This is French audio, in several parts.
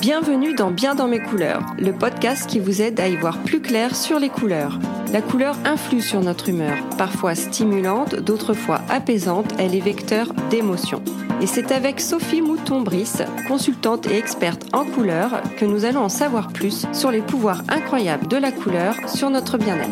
Bienvenue dans Bien dans mes couleurs, le podcast qui vous aide à y voir plus clair sur les couleurs. La couleur influe sur notre humeur, parfois stimulante, d'autres fois apaisante, elle est vecteur d'émotions. Et c'est avec Sophie Mouton-Brice, consultante et experte en couleurs, que nous allons en savoir plus sur les pouvoirs incroyables de la couleur sur notre bien-être.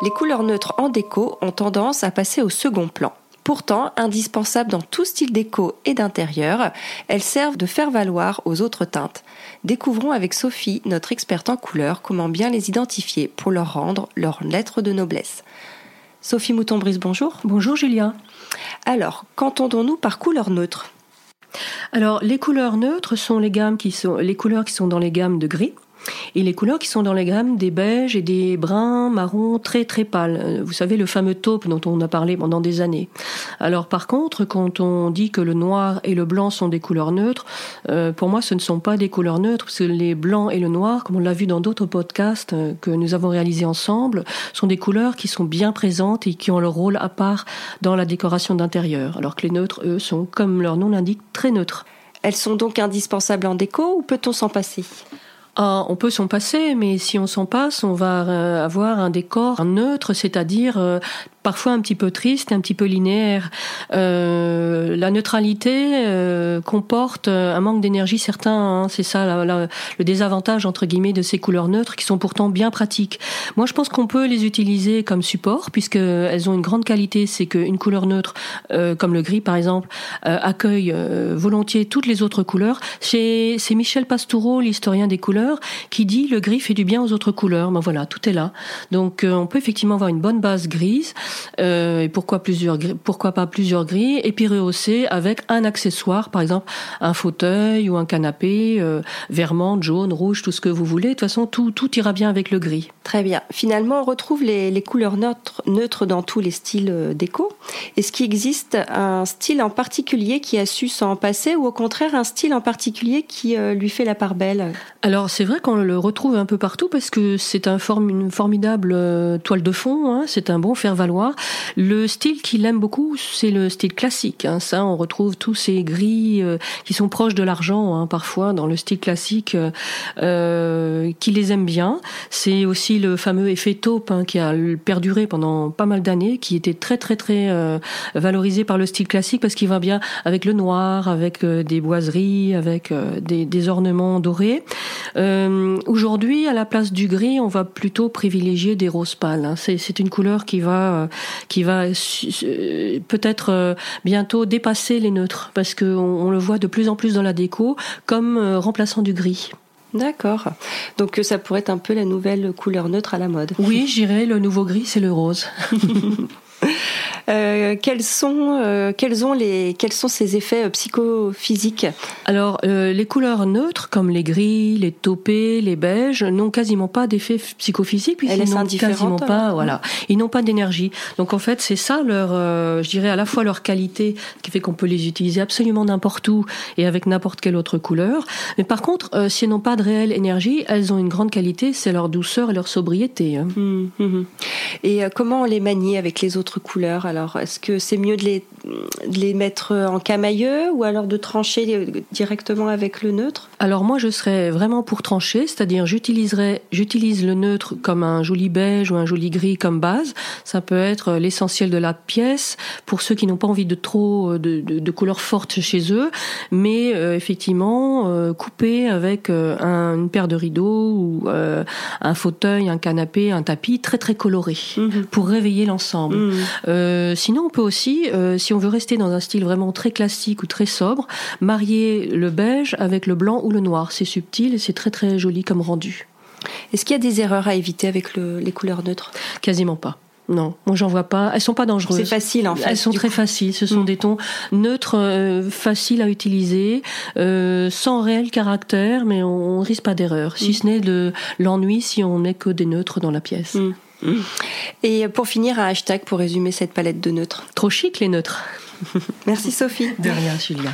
Les couleurs neutres en déco ont tendance à passer au second plan. Pourtant, indispensables dans tout style déco et d'intérieur, elles servent de faire valoir aux autres teintes. Découvrons avec Sophie, notre experte en couleurs, comment bien les identifier pour leur rendre leur lettre de noblesse. Sophie Mouton-Brice, bonjour. Bonjour Julia. Alors, qu'entendons-nous par couleurs neutres Alors, les couleurs neutres sont les gammes qui sont les couleurs qui sont dans les gammes de gris, et les couleurs qui sont dans les gammes des beiges et des bruns marrons très très pâles. Euh, vous savez, le fameux taupe dont on a parlé pendant des années. Alors par contre, quand on dit que le noir et le blanc sont des couleurs neutres, euh, pour moi ce ne sont pas des couleurs neutres, parce que les blancs et le noir, comme on l'a vu dans d'autres podcasts euh, que nous avons réalisés ensemble, sont des couleurs qui sont bien présentes et qui ont leur rôle à part dans la décoration d'intérieur. Alors que les neutres, eux, sont, comme leur nom l'indique, très neutres. Elles sont donc indispensables en déco ou peut-on s'en passer? Ah, on peut s'en passer, mais si on s'en passe, on va euh, avoir un décor neutre, c'est-à-dire euh, parfois un petit peu triste, un petit peu linéaire. Euh, la neutralité euh, comporte un manque d'énergie certain. Hein. c'est ça le désavantage entre guillemets de ces couleurs neutres qui sont pourtant bien pratiques. Moi, je pense qu'on peut les utiliser comme support puisque elles ont une grande qualité, c'est qu'une couleur neutre, euh, comme le gris par exemple, euh, accueille euh, volontiers toutes les autres couleurs. C'est Michel Pastoureau, l'historien des couleurs, qui dit le gris fait du bien aux autres couleurs. Ben voilà, tout est là. Donc, on peut effectivement avoir une bonne base grise. Euh, et pourquoi plusieurs pourquoi pas plusieurs grilles et puis rehausser avec un accessoire par exemple un fauteuil ou un canapé euh, vermante jaune rouge tout ce que vous voulez. De toute façon tout tout ira bien avec le gris. Très bien. Finalement on retrouve les, les couleurs neutres neutres dans tous les styles euh, déco. Est-ce qu'il existe un style en particulier qui a su s'en passer ou au contraire un style en particulier qui euh, lui fait la part belle? Alors c'est vrai qu'on le retrouve un peu partout parce que c'est un form une formidable toile de fond hein, c'est un bon faire valoir le style qu'il aime beaucoup, c'est le style classique. Hein. Ça, on retrouve tous ces gris euh, qui sont proches de l'argent, hein, parfois dans le style classique, euh, euh, qui les aime bien. C'est aussi le fameux effet taupe hein, qui a perduré pendant pas mal d'années, qui était très très très valorisé par le style classique parce qu'il va bien avec le noir, avec des boiseries, avec des, des, ornements dorés. Aujourd'hui, à la place du gris, on va plutôt privilégier des roses pâles. C'est une couleur qui va qui va peut-être euh, bientôt dépasser les neutres, parce qu'on on le voit de plus en plus dans la déco comme euh, remplaçant du gris. D'accord. Donc euh, ça pourrait être un peu la nouvelle couleur neutre à la mode. Oui, j'irais. Le nouveau gris, c'est le rose. Euh, quels sont euh, quels ont les quels sont ces effets euh, psychophysiques Alors les couleurs neutres comme les gris, les taupés, les beiges n'ont quasiment pas d'effet psychophysique puisqu'ils n'ont quasiment pas voilà, ils n'ont pas d'énergie. Donc en fait, c'est ça leur je dirais à la fois leur qualité qui fait qu'on peut les utiliser absolument n'importe où et avec n'importe quelle autre couleur, mais par contre si elles n'ont pas de réelle énergie, elles ont une grande qualité, c'est leur douceur et leur sobriété. Hum, hum. Et comment on les manie avec les autres couleurs alors, est-ce que c'est mieux de les, de les mettre en camailleux ou alors de trancher directement avec le neutre? Alors moi, je serais vraiment pour trancher, c'est-à-dire j'utiliserais, j'utilise le neutre comme un joli beige ou un joli gris comme base. Ça peut être l'essentiel de la pièce pour ceux qui n'ont pas envie de trop de, de, couleurs fortes chez eux, mais euh, effectivement euh, couper avec euh, une paire de rideaux ou un fauteuil, un canapé, un tapis très très coloré mhm. pour réveiller l'ensemble. Mhm. Euh, sinon, on peut aussi, euh, si on veut rester dans un style vraiment très classique ou très sobre, marier le beige avec le blanc ou le noir. C'est subtil et c'est très très joli comme rendu. Est-ce qu'il y a des erreurs à éviter avec les couleurs neutres? Quasiment pas. Non, moi j'en vois pas. Elles sont pas dangereuses. C'est facile en fait. Elles sont très faciles. Ce sont mm. des tons neutres, euh, faciles à utiliser, sans réel caractère, mais on, risque pas d'erreur. Si mm. ce n'est de l'ennui si on n'est que des neutres dans la pièce. Et pour finir, un hashtag pour résumer cette palette de neutres. Trop chic les neutres. Merci Sophie. De rien, Julia.